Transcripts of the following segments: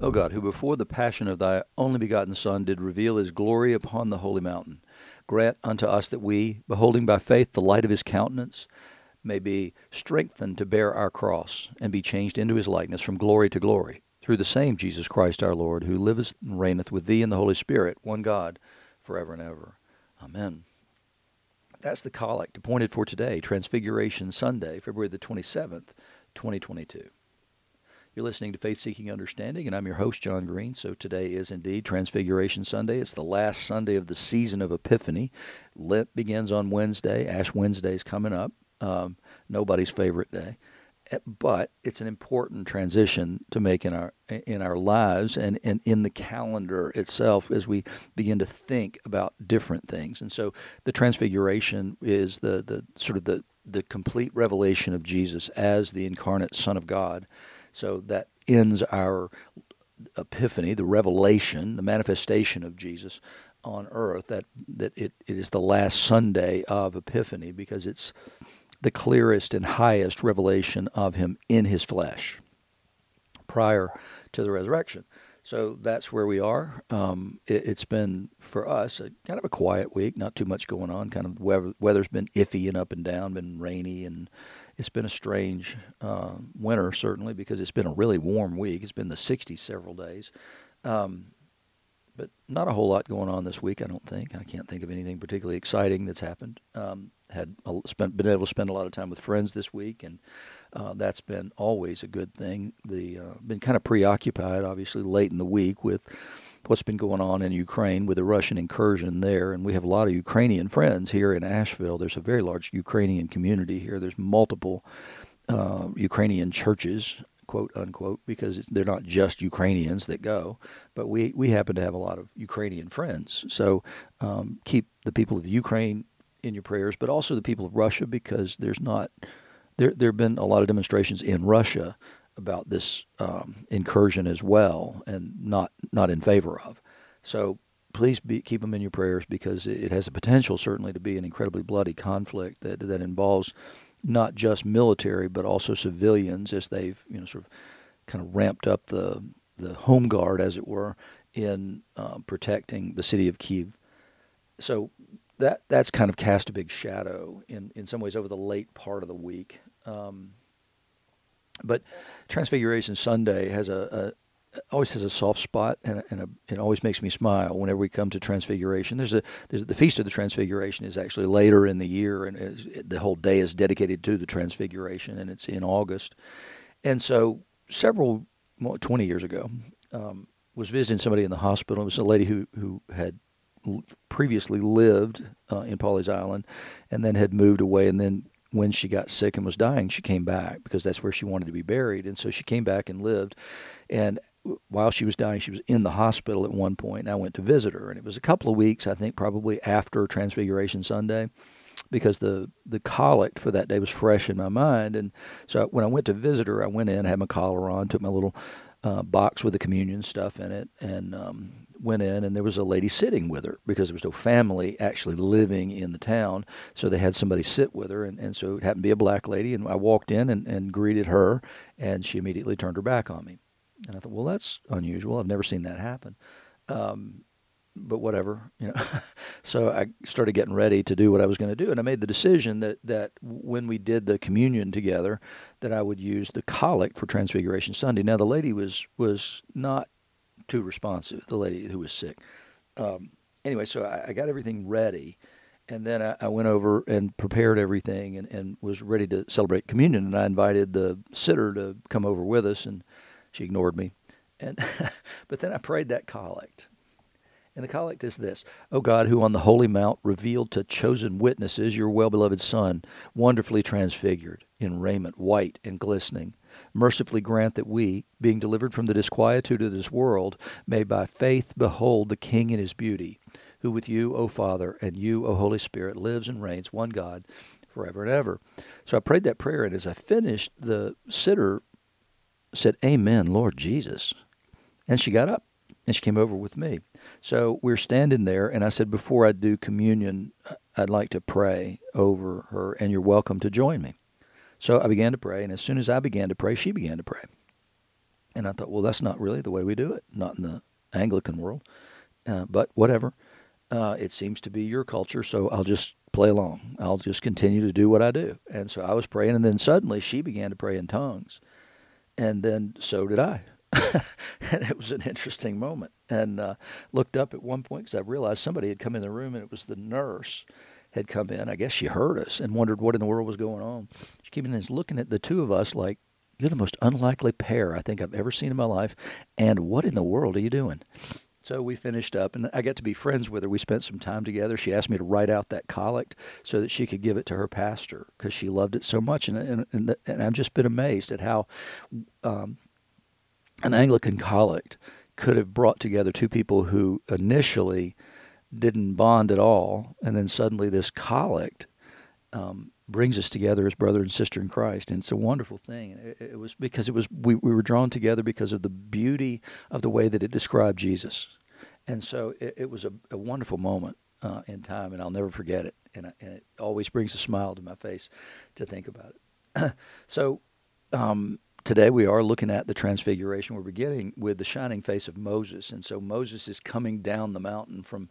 O God, who before the passion of thy only begotten Son did reveal his glory upon the holy mountain, grant unto us that we, beholding by faith the light of his countenance, may be strengthened to bear our cross and be changed into his likeness from glory to glory, through the same Jesus Christ our Lord, who liveth and reigneth with thee in the Holy Spirit, one God, forever and ever. Amen. That's the collect appointed for today, Transfiguration Sunday, February the 27th, 2022. You're listening to Faith Seeking Understanding, and I'm your host, John Green. So today is indeed Transfiguration Sunday. It's the last Sunday of the season of Epiphany. Lent begins on Wednesday. Ash Wednesday is coming up. Um, nobody's favorite day, eh, but it's an important transition to make in our in our lives and, and in the calendar itself as we begin to think about different things. And so the Transfiguration is the the sort of the the complete revelation of Jesus as the incarnate Son of God so that ends our epiphany, the revelation, the manifestation of Jesus on earth. That that it, it is the last Sunday of Epiphany because it's the clearest and highest revelation of him in his flesh prior to the resurrection. So that's where we are. Um, it, has been for us a, kind of a quiet week, not too much going on. Kind of weather, weather's been iffy and up and down, been rainy and it's been a strange uh, winter, certainly, because it's been a really warm week. It's been the 60s several days. Um, but not a whole lot going on this week, I don't think. I can't think of anything particularly exciting that's happened. Um, had a, spent, been able to spend a lot of time with friends this week, and uh, that's been always a good thing. The uh, been kind of preoccupied, obviously, late in the week with what's been going on in Ukraine with the Russian incursion there. And we have a lot of Ukrainian friends here in Asheville. There's a very large Ukrainian community here. There's multiple uh, Ukrainian churches, quote unquote, because they're not just Ukrainians that go, but we, we happen to have a lot of Ukrainian friends. So um, keep the people of Ukraine in your prayers, but also the people of Russia because there's not. There, there have been a lot of demonstrations in Russia about this um, incursion as well, and not not in favor of. So please be, keep them in your prayers because it has the potential certainly to be an incredibly bloody conflict that that involves not just military but also civilians as they've you know sort of kind of ramped up the the home guard as it were in uh, protecting the city of Kiev. So that that's kind of cast a big shadow in in some ways over the late part of the week. Um, but Transfiguration Sunday has a, a always has a soft spot, and, a, and a, it always makes me smile whenever we come to Transfiguration. There's a there's, the feast of the Transfiguration is actually later in the year, and it, the whole day is dedicated to the Transfiguration, and it's in August. And so, several well, 20 years ago, um, was visiting somebody in the hospital. It was a lady who who had previously lived uh, in Pawleys Island, and then had moved away, and then when she got sick and was dying, she came back because that's where she wanted to be buried. And so she came back and lived. And while she was dying, she was in the hospital at one point. and I went to visit her. And it was a couple of weeks, I think, probably after Transfiguration Sunday, because the the collect for that day was fresh in my mind. And so when I went to visit her, I went in, had my collar on, took my little uh, box with the communion stuff in it, and um, went in and there was a lady sitting with her because there was no family actually living in the town. So they had somebody sit with her. And, and so it happened to be a black lady. And I walked in and, and greeted her, and she immediately turned her back on me. And I thought, well, that's unusual. I've never seen that happen. Um, but whatever, you know. so I started getting ready to do what I was going to do, and I made the decision that that when we did the communion together, that I would use the collect for Transfiguration Sunday. Now the lady was was not too responsive, the lady who was sick. Um, anyway, so I, I, got everything ready. And then I, I, went over and prepared everything and, and was ready to celebrate communion. And I invited the sitter to come over with us, and she ignored me. And but then I prayed that collect. And the collect is this O God, who on the holy mount revealed to chosen witnesses your well beloved Son, wonderfully transfigured, in raiment white and glistening, mercifully grant that we, being delivered from the disquietude of this world, may by faith behold the King in his beauty, who with you, O Father, and you, O Holy Spirit, lives and reigns, one God, forever and ever. So I prayed that prayer, and as I finished, the sitter said, Amen, Lord Jesus. And she got up and she came over with me. So we're standing there, and I said, Before I do communion, I'd like to pray over her, and you're welcome to join me. So I began to pray, and as soon as I began to pray, she began to pray. And I thought, well, that's not really the way we do it, not in the Anglican world. Uh, but whatever. Uh, it seems to be your culture, so I'll just play along. I'll just continue to do what I do. And so I was praying, and then suddenly she began to pray in tongues. And then so did I. and it was an interesting moment. And uh, looked up at one point because I realized somebody had come in the room, and it was the nurse had come in. I guess she heard us and wondered what in the world was going on. She was looking at the two of us like, You're the most unlikely pair I think I've ever seen in my life. And what in the world are you doing? So we finished up, and I got to be friends with her. We spent some time together. She asked me to write out that collect so that she could give it to her pastor because she loved it so much. And, and, and, and, I've just been amazed at how um, an Anglican collect could have brought together two people who initially didn't bond at all, and then suddenly this collect um, brings us together as brother and sister in Christ, and it's a wonderful thing. It, it, was because it was we, we were drawn together because of the beauty of the way that it described Jesus, and so it, it was a, a, wonderful moment uh, in time, and I'll never forget it. And, I, and, it always brings a smile to my face to think about it. so. Um, today we are looking at the transfiguration. We're beginning with the shining face of Moses. And so Moses is coming down the mountain from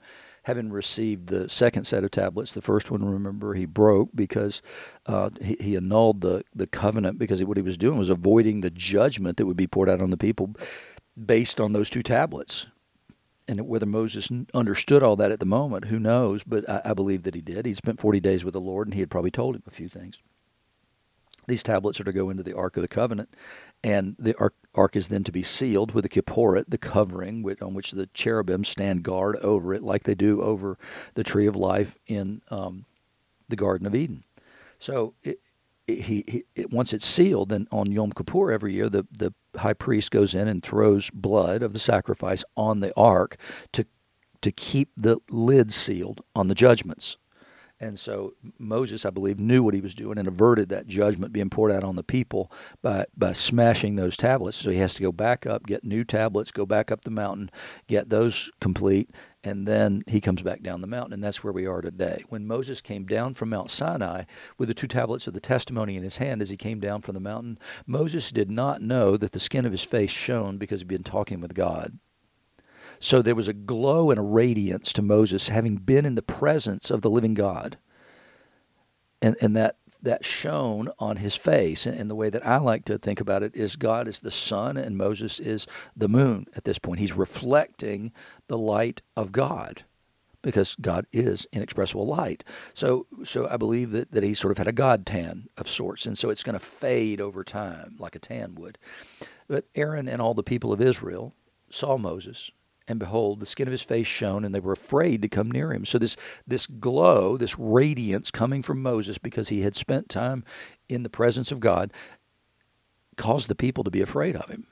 having received the second set of tablets. The first one, remember, he broke because uh, he, he, annulled the, the covenant because what he was doing was avoiding the judgment that would be poured out on the people based on those two tablets. And whether Moses understood all that at the moment, who knows? But I, I believe that he did. He spent 40 days with the Lord, and he had probably told him a few things. These tablets are to go into the Ark of the Covenant, and the ark, ark is then to be sealed with a kipporet, the covering on which the cherubim stand guard over it, like they do over the tree of life in um, the Garden of Eden. So it, it, he, he it, once it's sealed, then on Yom Kippur every year, the, the high priest goes in and throws blood of the sacrifice on the ark to to keep the lid sealed on the judgments. And so Moses, I believe, knew what he was doing and averted that judgment being poured out on the people by, by smashing those tablets. So he has to go back up, get new tablets, go back up the mountain, get those complete, and then he comes back down the mountain. And that's where we are today. When Moses came down from Mount Sinai with the two tablets of the testimony in his hand as he came down from the mountain, Moses did not know that the skin of his face shone because he'd been talking with God. So there was a glow and a radiance to Moses having been in the presence of the living God. And, and that that shone on his face. And, and the way that I like to think about it is God is the sun and Moses is the moon at this point. He's reflecting the light of God because God is inexpressible light. So, so I believe that, that he sort of had a God tan of sorts, and so it's going to fade over time like a tan would. But Aaron and all the people of Israel saw Moses and behold, the skin of his face shone, and they were afraid to come near him. So this this glow, this radiance coming from Moses because he had spent time in the presence of God, caused the people to be afraid of him.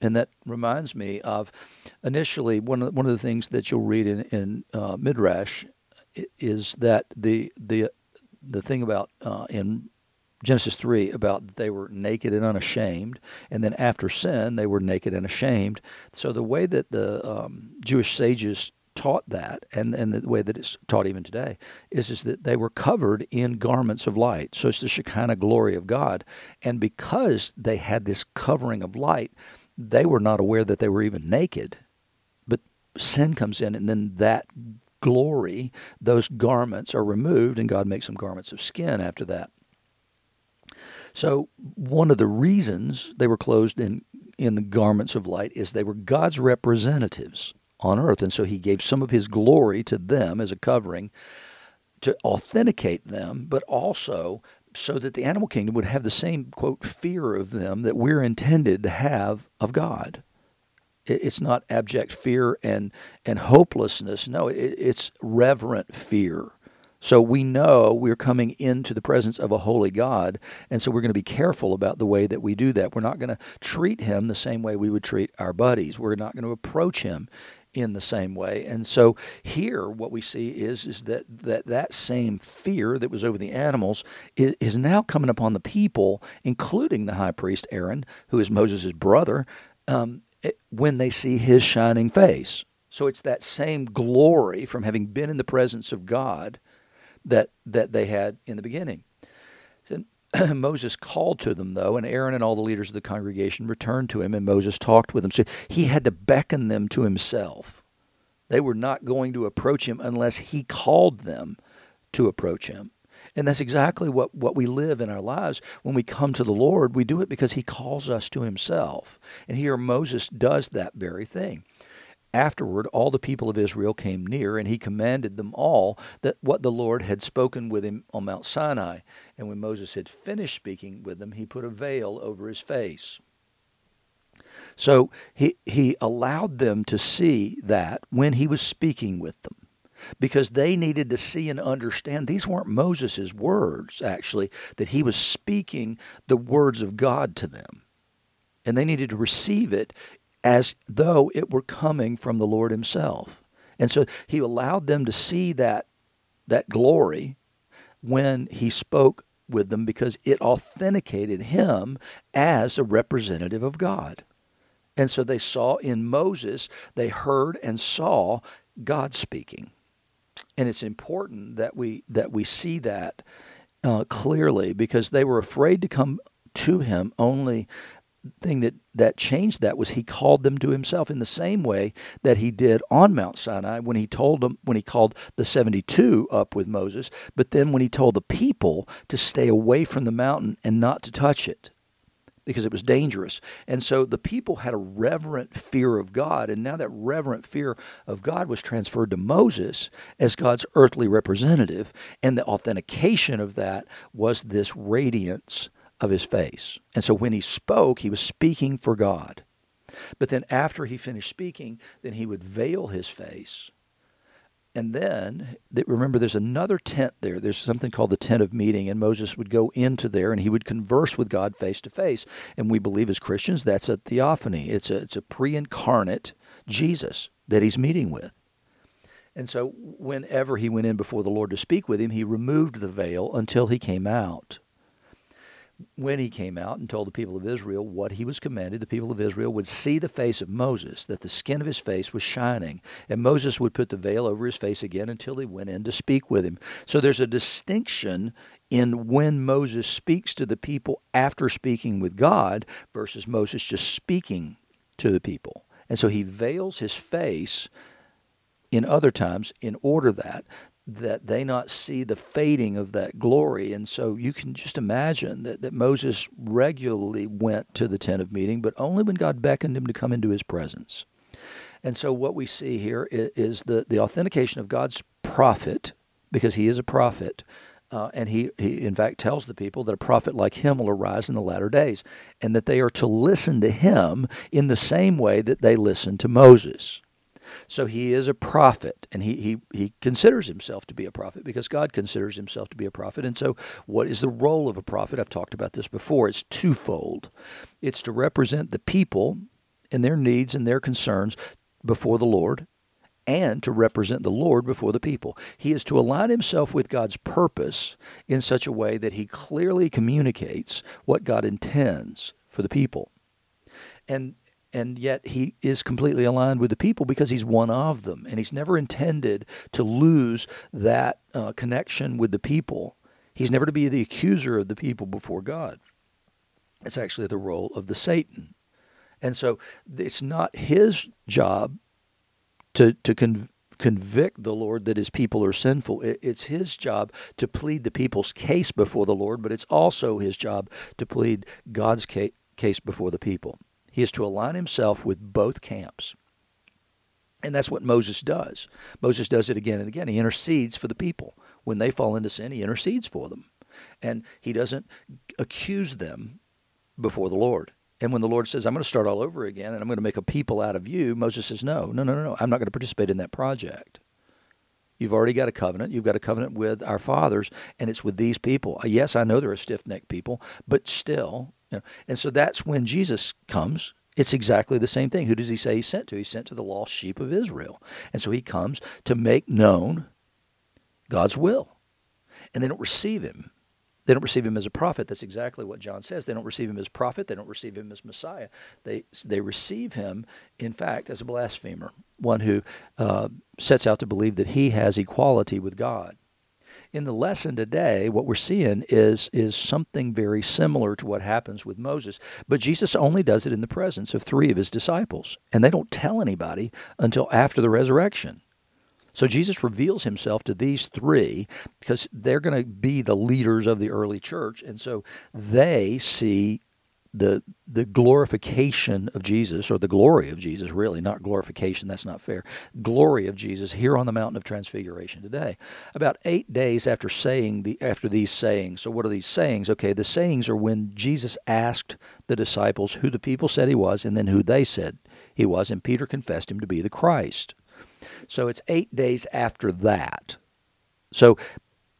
And that reminds me of initially one of one of the things that you'll read in in uh, Midrash is that the the the thing about uh, in Genesis 3 about they were naked and unashamed, and then after sin, they were naked and ashamed. So the way that the um, Jewish sages taught that, and, and the way that it's taught even today, is, is that they were covered in garments of light. So it's the Shekinah glory of God. And because they had this covering of light, they were not aware that they were even naked. But sin comes in, and then that glory, those garments are removed, and God makes them garments of skin after that. So one of the reasons they were clothed in in the garments of light is they were God's representatives on earth, and so He gave some of His glory to them as a covering to authenticate them, but also so that the animal kingdom would have the same quote fear of them that we're intended to have of God. It's not abject fear and and hopelessness. No, it's reverent fear so we know we're coming into the presence of a holy God, and so we're going to be careful about the way that we do that. We're not going to treat him the same way we would treat our buddies. We're not going to approach him in the same way. And so here what we see is is that that, that same fear that was over the animals is, is now coming upon the people, including the high priest Aaron, who is Moses' brother, um, it, when they see his shining face. So it's that same glory from having been in the presence of God that that they had in the beginning. Moses called to them, though, and Aaron and all the leaders of the congregation returned to him, and Moses talked with them. So he had to beckon them to himself. They were not going to approach him unless he called them to approach him. And that's exactly what, what we live in our lives. When we come to the Lord, we do it because he calls us to himself. And here Moses does that very thing. Afterward, all the people of Israel came near, and he commanded them all that what the Lord had spoken with him on Mount Sinai. And when Moses had finished speaking with them, he put a veil over his face. So he, he allowed them to see that when he was speaking with them because they needed to see and understand these weren't Moses' words, actually, that he was speaking the words of God to them. And they needed to receive it as though it were coming from the Lord Himself. And so He allowed them to see that, that glory when He spoke with them because it authenticated Him as a representative of God. And so they saw in Moses, they heard and saw God speaking. And it's important that we that we see that uh, clearly because they were afraid to come to him only thing that, that changed that was he called them to himself in the same way that he did on Mount Sinai when he told them when he called the 72 up with Moses, but then when he told the people to stay away from the mountain and not to touch it because it was dangerous. And so the people had a reverent fear of God, and now that reverent fear of God was transferred to Moses as God's earthly representative, and the authentication of that was this radiance of his face. And so when he spoke, he was speaking for God. But then after he finished speaking, then he would veil his face. And then, remember, there's another tent there. There's something called the tent of meeting, and Moses would go into there and he would converse with God face to face. And we believe as Christians that's a theophany. It's a it's a pre-incarnate Jesus that he's meeting with. And so, whenever he went in before the Lord to speak with him, he removed the veil until he came out when he came out and told the people of Israel what he was commanded, the people of Israel would see the face of Moses, that the skin of his face was shining. And Moses would put the veil over his face again until he went in to speak with him. So there's a distinction in when Moses speaks to the people after speaking with God versus Moses just speaking to the people. And so he veils his face in other times in order that that they not see the fading of that glory. And so you can just imagine that, that Moses regularly went to the tent of meeting, but only when God beckoned him to come into his presence. And so what we see here is the, the authentication of God's prophet, because he is a prophet. Uh, and he, he, in fact, tells the people that a prophet like him will arise in the latter days, and that they are to listen to him in the same way that they listened to Moses. So he is a prophet, and he, he, he considers himself to be a prophet because God considers himself to be a prophet. And so, what is the role of a prophet? I've talked about this before. It's twofold it's to represent the people and their needs and their concerns before the Lord, and to represent the Lord before the people. He is to align himself with God's purpose in such a way that he clearly communicates what God intends for the people. And and yet he is completely aligned with the people because he's one of them. And he's never intended to lose that uh, connection with the people. He's never to be the accuser of the people before god. It's actually the role of the satan. And so it's not his job to to conv- convict the lord that his people are sinful. It's his job to plead the people's case before the lord but it's also his job to plead god's case before the people he is to align himself with both camps. And that's what Moses does. Moses does it again and again. He intercedes for the people. When they fall into sin, he intercedes for them. And he doesn't accuse them before the Lord. And when the Lord says, I'm going to start all over again and I'm going to make a people out of you, Moses says, No, no, no, no, I'm not going to participate in that project. You've already got a covenant. You've got a covenant with our fathers, and it's with these people. Yes, I know they're a stiff necked people, but still, you know, and so that's when Jesus comes. It's exactly the same thing. Who does he say he's sent to? He's sent to the lost sheep of Israel. And so he comes to make known God's will. And they don't receive him. They don't receive him as a prophet. That's exactly what John says. They don't receive him as prophet. They don't receive him as Messiah. They they receive him, in fact, as a blasphemer, one who uh, sets out to believe that he has equality with God. In the lesson today, what we're seeing is is something very similar to what happens with Moses, but Jesus only does it in the presence of three of his disciples, and they don't tell anybody until after the resurrection. So Jesus reveals himself to these three because they're going to be the leaders of the early church, and so they see the the glorification of Jesus or the glory of Jesus really not glorification that's not fair glory of Jesus here on the mountain of transfiguration today. About 8 days after saying the after these sayings so what are these sayings? Okay the sayings are when Jesus asked the disciples who the people said he was and then who they said he was and Peter confessed him to be the Christ. So it's 8 days after that. So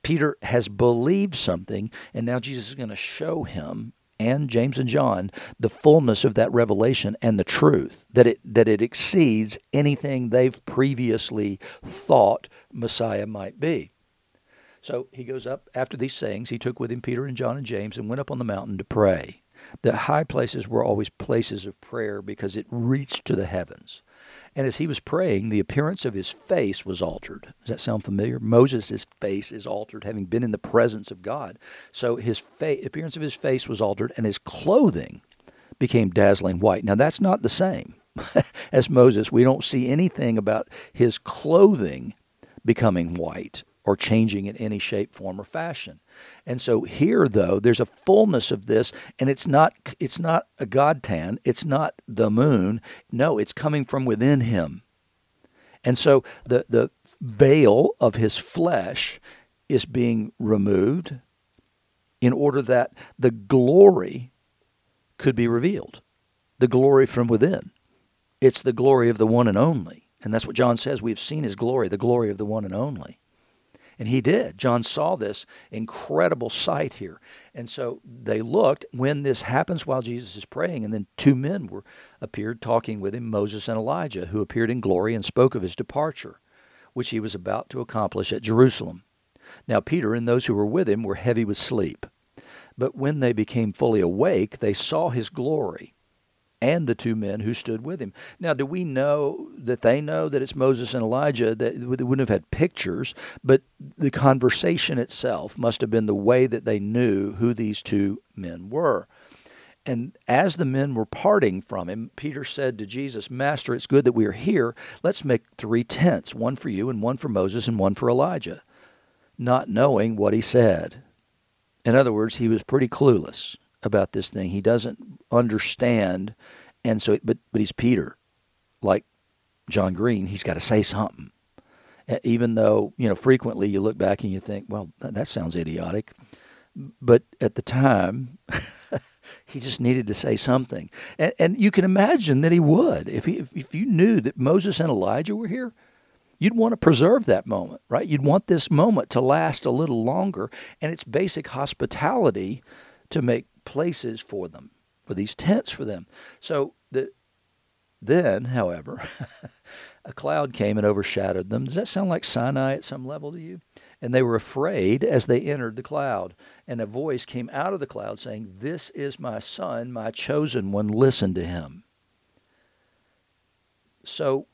Peter has believed something, and now Jesus is going to show him and James and John the fullness of that revelation and the truth that it that it exceeds anything they've previously thought Messiah might be. So he goes up after these sayings. He took with him Peter and John and James and went up on the mountain to pray. The high places were always places of prayer because it reached to the heavens. And as he was praying, the appearance of his face was altered. Does that sound familiar? Moses' face is altered, having been in the presence of God. So his fa- appearance of his face was altered, and his clothing became dazzling white. Now, that's not the same as Moses. We don't see anything about his clothing becoming white or changing in any shape, form, or fashion. And so here, though, there's a fullness of this, and it's not it's not a god tan, it's not the moon. No, it's coming from within him. And so the the veil of his flesh is being removed in order that the glory could be revealed. The glory from within. It's the glory of the one and only. And that's what John says. We've seen his glory, the glory of the one and only. And he did. John saw this incredible sight here. And so they looked when this happens while Jesus is praying. And then two men were appeared talking with him, Moses and Elijah, who appeared in glory and spoke of his departure, which he was about to accomplish at Jerusalem. Now Peter and those who were with him were heavy with sleep. But when they became fully awake, they saw his glory and the two men who stood with him. Now, do we know that they know that it's Moses and Elijah? That they wouldn't have had pictures, but the conversation itself must have been the way that they knew who these two men were. And as the men were parting from him, Peter said to Jesus, Master, it's good that we are here. Let's make three tents one for you, and one for Moses, and one for Elijah, not knowing what he said. In other words, he was pretty clueless about this thing. He doesn't understand, and so but but he's Peter, like John Green. He's got to say something, even though you know frequently you look back and you think, well, that, that sounds idiotic, but at the time. he just needed to say something, and, and you can imagine that he would if he if, if you knew that Moses and Elijah were here you'd want to preserve that moment, right? You'd want this moment to last a little longer. And it's basic hospitality to make places for them, for these tents for them. So the, then, however, a cloud came and overshadowed them. Does that sound like Sinai at some level to you? And they were afraid as they entered the cloud. And a voice came out of the cloud saying, This is my son, my chosen one. Listen to him. So,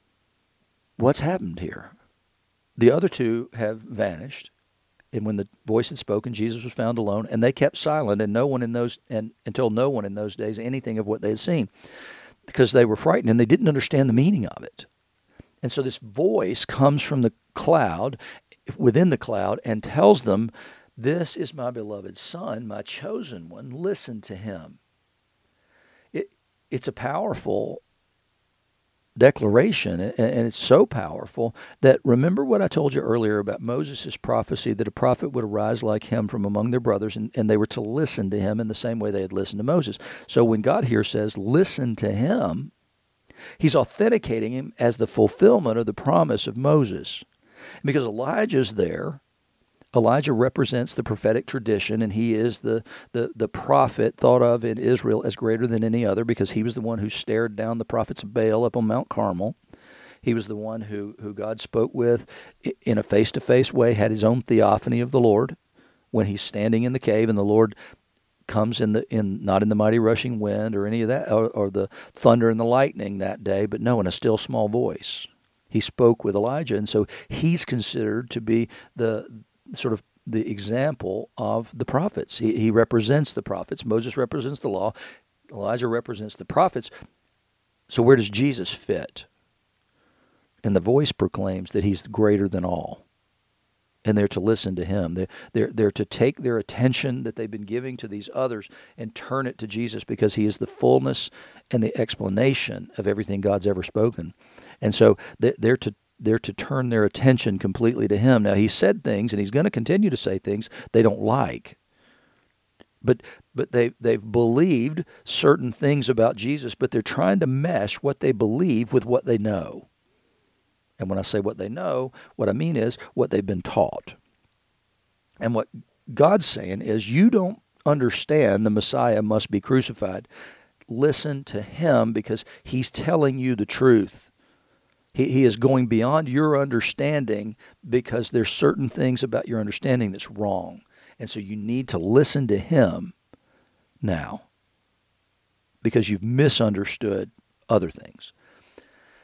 what's happened here? The other two have vanished and when the voice had spoken, Jesus was found alone, and they kept silent, and no one in those and until no one in those days anything of what they had seen, because they were frightened and they didn't understand the meaning of it. And so this voice comes from the cloud, within the cloud, and tells them, "This is my beloved Son, my chosen one. Listen to him." It, it's a powerful declaration, and it's so powerful that remember what I told you earlier about Moses' prophecy that a prophet would arise like him from among their brothers, and, and they were to listen to him in the same way they had listened to Moses. So when God here says, listen to him, he's authenticating him as the fulfillment of the promise of Moses. Because Elijah's there Elijah represents the prophetic tradition, and he is the, the, the prophet thought of in Israel as greater than any other because he was the one who stared down the prophets of Baal up on Mount Carmel. He was the one who, who God spoke with in a face to face way, had his own theophany of the Lord when he's standing in the cave and the Lord comes in the in not in the mighty rushing wind or any of that or, or the thunder and the lightning that day, but no, in a still small voice. He spoke with Elijah, and so he's considered to be the sort of the example of the prophets. He, he represents the prophets. Moses represents the law. Elijah represents the prophets. So where does Jesus fit? And the voice proclaims that he's greater than all. And they're to listen to him. They're, they're, they're to take their attention that they've been giving to these others and turn it to Jesus because he is the fullness and the explanation of everything God's ever spoken. And so they're to they're to turn their attention completely to him. Now he said things and he's going to continue to say things they don't like. But but they they've believed certain things about Jesus, but they're trying to mesh what they believe with what they know. And when I say what they know, what I mean is what they've been taught. And what God's saying is you don't understand the Messiah must be crucified. Listen to him because he's telling you the truth. He, he is going beyond your understanding because there's certain things about your understanding that's wrong. And so you need to listen to him now because you've misunderstood other things.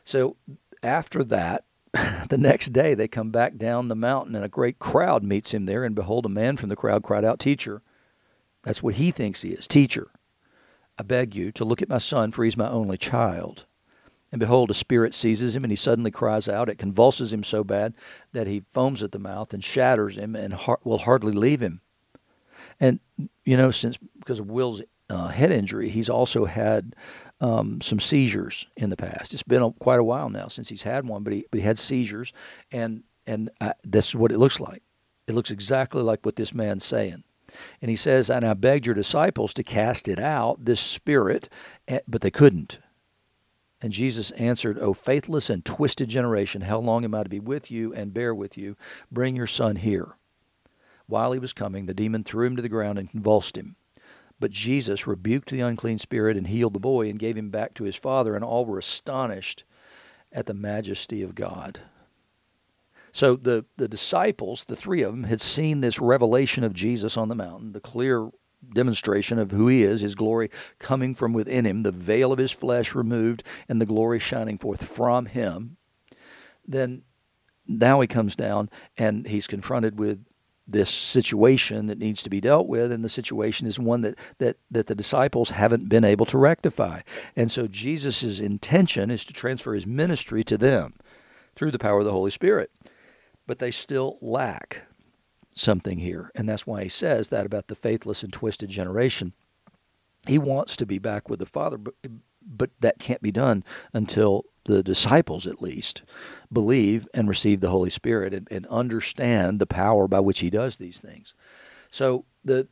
So after that, the next day they come back down the mountain and a great crowd meets him there and behold a man from the crowd cried out teacher that's what he thinks he is teacher i beg you to look at my son for he's my only child and behold, a spirit seizes him, and he suddenly cries out. It convulses him so bad that he foams at the mouth and shatters him and will hardly leave him. And, you know, since because of Will's uh, head injury, he's also had um, some seizures in the past. It's been a, quite a while now since he's had one, but he, but he had seizures, and, and I, this is what it looks like. It looks exactly like what this man's saying. And he says, And I begged your disciples to cast it out, this spirit, eh, but they couldn't. And Jesus answered, O faithless and twisted generation, how long am I to be with you and bear with you? Bring your son here. While he was coming, the demon threw him to the ground and convulsed him. But Jesus rebuked the unclean spirit and healed the boy and gave him back to his father, and all were astonished at the majesty of God. So the, the disciples, the three of them, had seen this revelation of Jesus on the mountain, the clear demonstration of who he is, his glory coming from within him, the veil of his flesh removed, and the glory shining forth from him, then now he comes down and he's confronted with this situation that needs to be dealt with, and the situation is one that, that, that the disciples haven't been able to rectify. And so Jesus' intention is to transfer his ministry to them through the power of the Holy Spirit. But they still lack something here. And that's why he says that about the faithless and twisted generation. He wants to be back with the Father, but, but that can't be done until the disciples, at least, believe and receive the Holy Spirit and, and understand the power by which he does these things. So the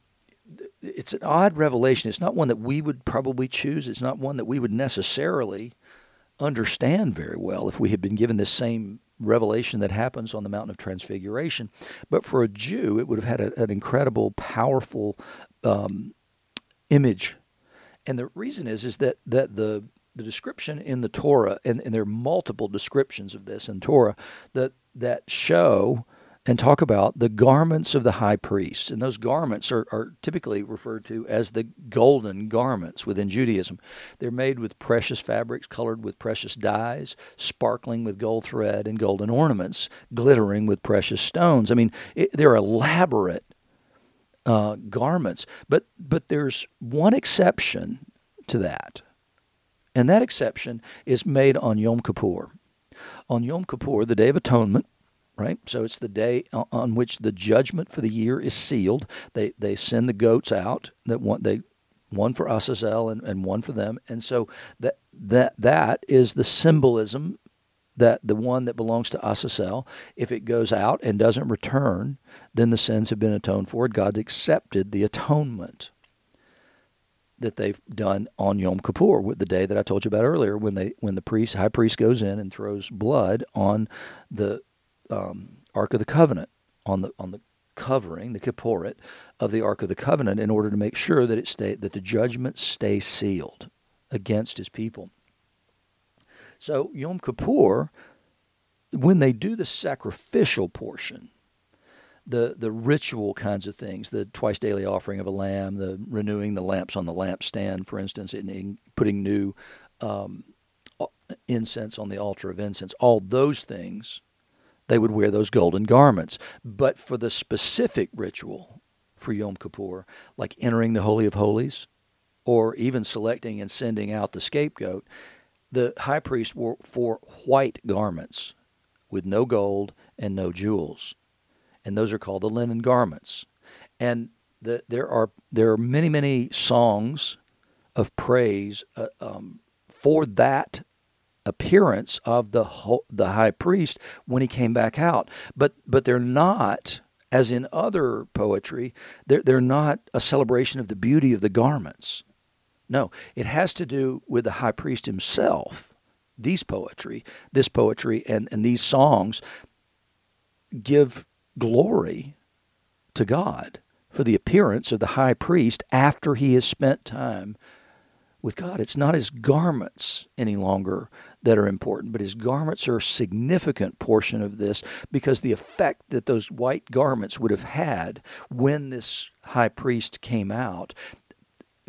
it's an odd revelation. It's not one that we would probably choose. It's not one that we would necessarily understand very well if we had been given this same revelation that happens on the mountain of transfiguration. But for a Jew, it would have had a, an incredible, powerful um, image. And the reason is is that that the the description in the Torah, and, and there are multiple descriptions of this in Torah that that show and talk about the garments of the high priest. And those garments are, are typically referred to as the golden garments within Judaism. They're made with precious fabrics, colored with precious dyes, sparkling with gold thread and golden ornaments, glittering with precious stones. I mean, it, they're elaborate uh, garments. But, but there's one exception to that. And that exception is made on Yom Kippur. On Yom Kippur, the Day of Atonement, right? So it's the day on which the judgment for the year is sealed. They they send the goats out that one they one for Azazel and, and one for them, and so that that that is the symbolism that the one that belongs to Azazel, if it goes out and doesn't return, then the sins have been atoned for. God accepted the atonement that they've done on Yom Kippur, with the day that I told you about earlier, when they when the priest, high priest, goes in and throws blood on the um, Ark of the Covenant on the on the covering, the kipporet of the Ark of the Covenant, in order to make sure that it stay that the judgment stay sealed against His people. So Yom Kippur, when they do the sacrificial portion, the the ritual kinds of things, the twice daily offering of a lamb, the renewing the lamps on the lampstand, for instance, and putting new um, incense on the altar of incense, all those things they would wear those golden garments. But for the specific ritual for Yom Kippur, like entering the Holy of Holies, or even selecting and sending out the scapegoat, the high priest wore, wore white garments with no gold and no jewels. And those are called the linen garments. And the, there are there are many many songs of praise uh, um, for that appearance of the the high priest when he came back out. But but they're not as in other poetry. They're they're not a celebration of the beauty of the garments. No, it has to do with the high priest himself. These poetry, this poetry, and, and these songs give glory to God for the appearance of the high priest after he has spent time with God. It's not his garments any longer that are important, but his garments are a significant portion of this because the effect that those white garments would have had when this high priest came out,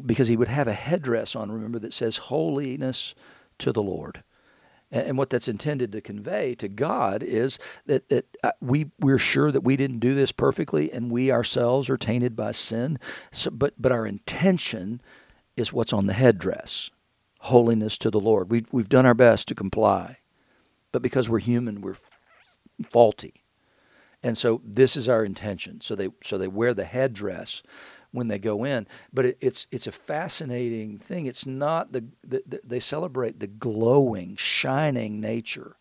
because he would have a headdress on, remember, that says holiness to the Lord. And what that's intended to convey to God is that, that uh, we, we're sure that we didn't do this perfectly and we ourselves are tainted by sin. So, but, but our intention is what's on the headdress holiness to the Lord. We've, we've done our best to comply, but because we're human, we're faulty. And so this is our intention. So they, so they wear the headdress when they go in. But it, it's it's a fascinating thing. It's not the, the, the, they celebrate the glowing, shining nature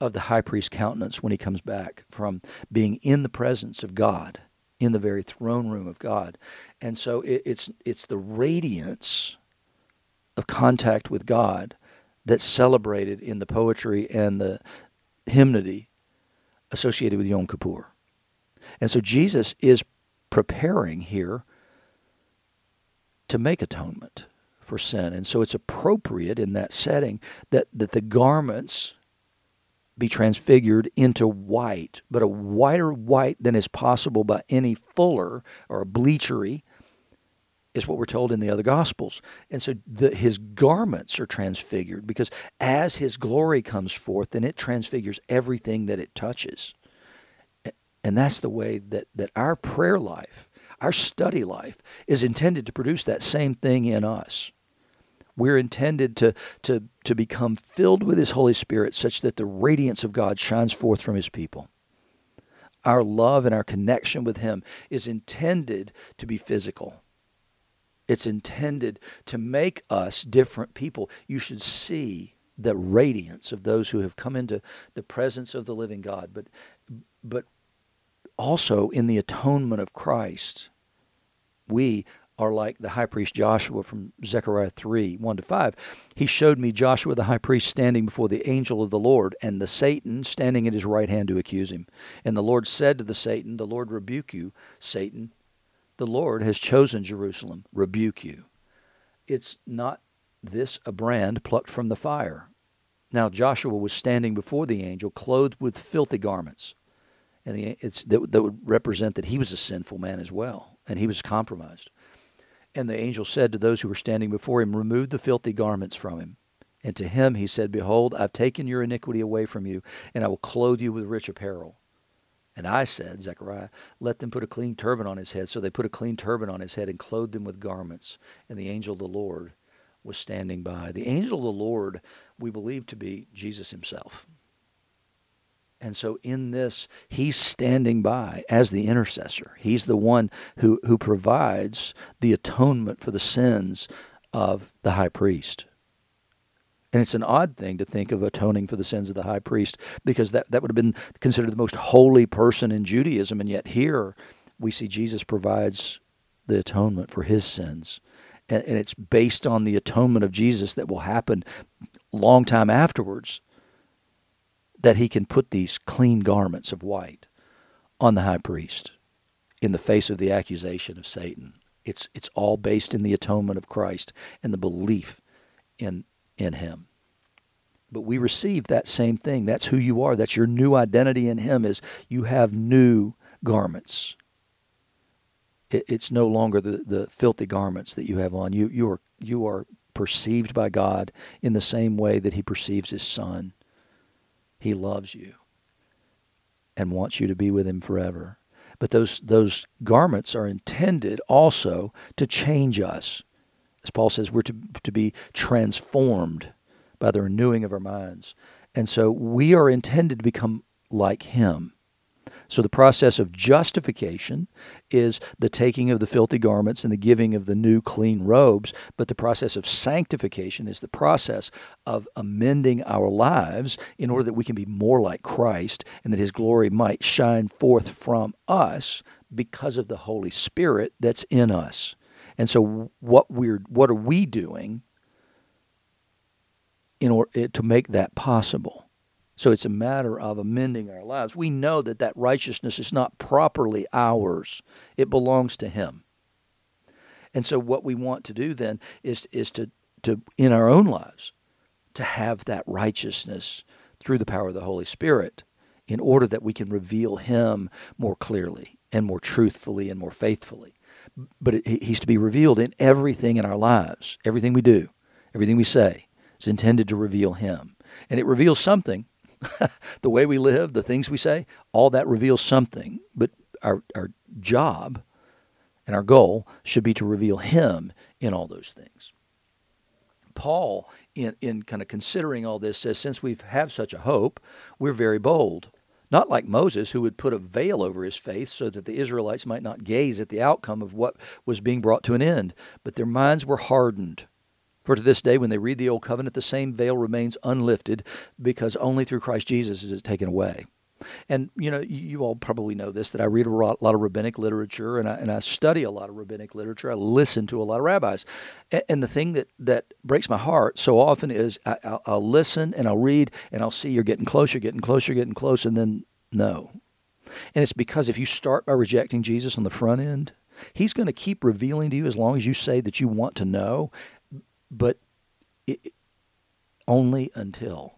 of the high priest's countenance when he comes back from being in the presence of God, in the very throne room of God, and so it, it's it's the radiance of contact with God that's celebrated in the poetry and the hymnody associated with Yom Kippur. And so Jesus is preparing here to make atonement for sin. And so it's appropriate in that setting that, that the garments be transfigured into white, but a whiter white than is possible by any fuller or bleachery is what we're told in the other gospels. And so the, his garments are transfigured because as his glory comes forth, then it transfigures everything that it touches. And that's the way that, that our prayer life our study life is intended to produce that same thing in us. We're intended to, to, to become filled with His Holy Spirit such that the radiance of God shines forth from His people. Our love and our connection with Him is intended to be physical. It's intended to make us different people. You should see the radiance of those who have come into the presence of the living God. But, but also in the atonement of Christ, we are like the high priest Joshua from Zechariah 3 1 to 5. He showed me Joshua the high priest standing before the angel of the Lord, and the Satan standing at his right hand to accuse him. And the Lord said to the Satan, The Lord rebuke you, Satan. The Lord has chosen Jerusalem, rebuke you. It's not this a brand plucked from the fire. Now Joshua was standing before the angel, clothed with filthy garments and the, it's that, that would represent that he was a sinful man as well, and he was compromised. And the angel said to those who were standing before him, Remove the filthy garments from him. And to him he said, Behold, I've taken your iniquity away from you, and I will clothe you with rich apparel. And I said, Zechariah, let them put a clean turban on his head. So they put a clean turban on his head and clothed him with garments. And the angel of the Lord was standing by. The angel of the Lord we believe to be Jesus himself. And so in this, he's standing by as the intercessor. He's the one who, who provides the atonement for the sins of the high priest. And it's an odd thing to think of atoning for the sins of the high priest because that, that would have been considered the most holy person in Judaism. And yet here we see Jesus provides the atonement for his sins. And, and it's based on the atonement of Jesus that will happen long time afterwards that he can put these clean garments of white on the high priest in the face of the accusation of Satan. It's, it's all based in the atonement of Christ and the belief in, in him. But we receive that same thing. That's who you are. That's your new identity in him is you have new garments. It, it's no longer the, the filthy garments that you have on. You, you, are, you are perceived by God in the same way that he perceives his son he loves you. and wants you to be with him forever. But those those garments are intended also to change us. As Paul says, we're to, to be transformed by the renewing of our minds. And so we are intended to become like him. So the process of justification is the taking of the filthy garments and the giving of the new clean robes, but the process of sanctification is the process of amending our lives in order that we can be more like Christ and that his glory might shine forth from us because of the Holy Spirit that's in us. And so what we're what are we doing in order eh, to make that possible? So it's a matter of amending our lives. We know that that righteousness is not properly ours, it belongs to Him. And so what we want to do then is, is to, to, in our own lives, to have that righteousness through the power of the Holy Spirit in order that we can reveal Him more clearly and more truthfully and more faithfully. But He's to be revealed in everything in our lives, everything we do, everything we say is intended to reveal Him. And it reveals something the way we live, the things we say, all that reveals something. But our, our job and our goal should be to reveal Him in all those things. Paul, in, in kind of considering all this, says, since we have such a hope, we're very bold. Not like Moses, who would put a veil over his face so that the Israelites might not gaze at the outcome of what was being brought to an end, but their minds were hardened. For to this day, when they read the Old Covenant, the same veil remains unlifted because only through Christ Jesus is it taken away. And you know, you all probably know this that I read a lot of rabbinic literature and I, and I study a lot of rabbinic literature. I listen to a lot of rabbis, and, the thing that that breaks my heart so often is I, will listen and I'll read and I'll see you're getting closer, getting closer, getting close, and then no. And it's because if you start by rejecting Jesus on the front end, He's going to keep revealing to you as long as you say that you want to know, but it, only until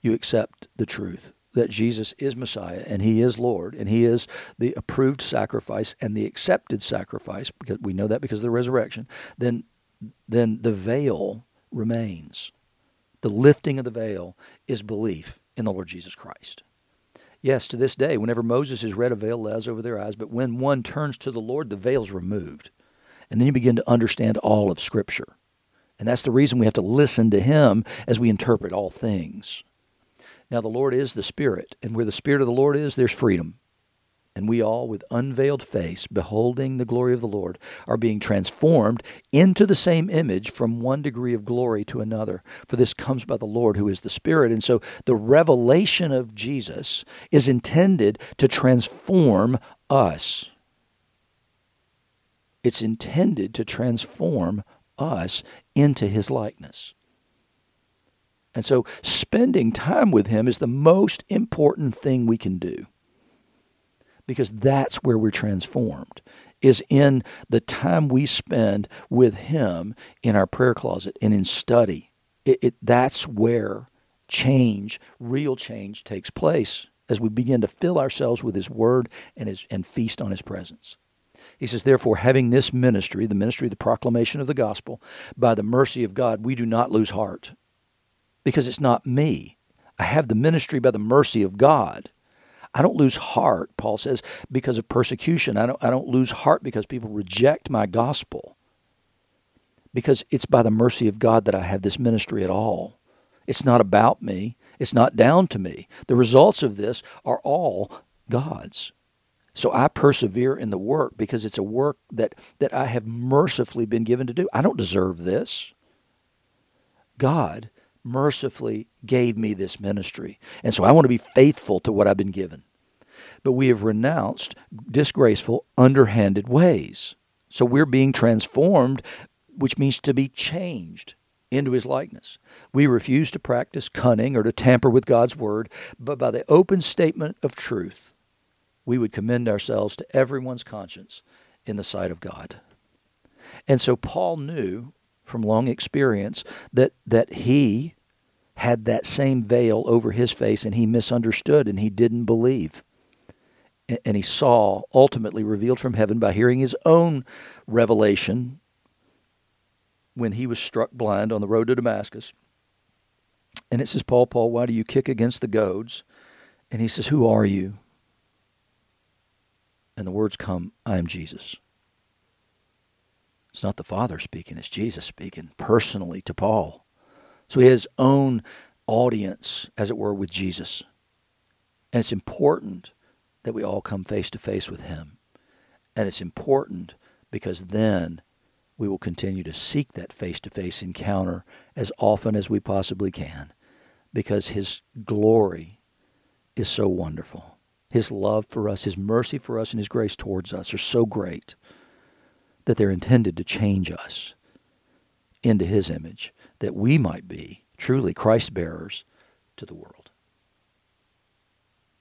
you accept the truth that Jesus is Messiah and He is Lord and He is the approved sacrifice and the accepted sacrifice, because we know that because of the resurrection, then, then the veil remains. The lifting of the veil is belief in the Lord Jesus Christ. Yes, to this day, whenever Moses is read, a veil lays over their eyes, but when one turns to the Lord, the veil is removed. And then you begin to understand all of Scripture. And that's the reason we have to listen to Him as we interpret all things. Now, the Lord is the Spirit, and where the Spirit of the Lord is, there's freedom. And we all, with unveiled face, beholding the glory of the Lord, are being transformed into the same image from one degree of glory to another. For this comes by the Lord who is the Spirit. And so the revelation of Jesus is intended to transform us. It's intended to transform us into his likeness. And so, spending time with him is the most important thing we can do because that's where we're transformed is in the time we spend with him in our prayer closet and in study it, it, that's where change real change takes place as we begin to fill ourselves with his word and his and feast on his presence he says, Therefore, having this ministry, the ministry of the proclamation of the gospel, by the mercy of God, we do not lose heart. Because it's not me. I have the ministry by the mercy of God. I don't lose heart, Paul says, because of persecution. I don't, I don't lose heart because people reject my gospel. Because it's by the mercy of God that I have this ministry at all. It's not about me, it's not down to me. The results of this are all God's. So I persevere in the work because it's a work that, that I have mercifully been given to do. I don't deserve this. God mercifully gave me this ministry. And so I want to be faithful to what I've been given. But we have renounced disgraceful, underhanded ways. So we're being transformed, which means to be changed into his likeness. We refuse to practice cunning or to tamper with God's word, but by the open statement of truth, we would commend ourselves to everyone's conscience in the sight of God. And so Paul knew from long experience that, that he had that same veil over his face and he misunderstood and he didn't believe. And he saw ultimately revealed from heaven by hearing his own revelation when he was struck blind on the road to Damascus. And it says, Paul, Paul, why do you kick against the goads? And he says, Who are you? And the words come, I am Jesus. It's not the Father speaking, it's Jesus speaking personally to Paul. So he has his own audience, as it were, with Jesus. And it's important that we all come face to face with him. And it's important because then we will continue to seek that face to face encounter as often as we possibly can because his glory is so wonderful. His love for us, his mercy for us, and his grace towards us are so great that they're intended to change us into his image that we might be truly Christ bearers to the world.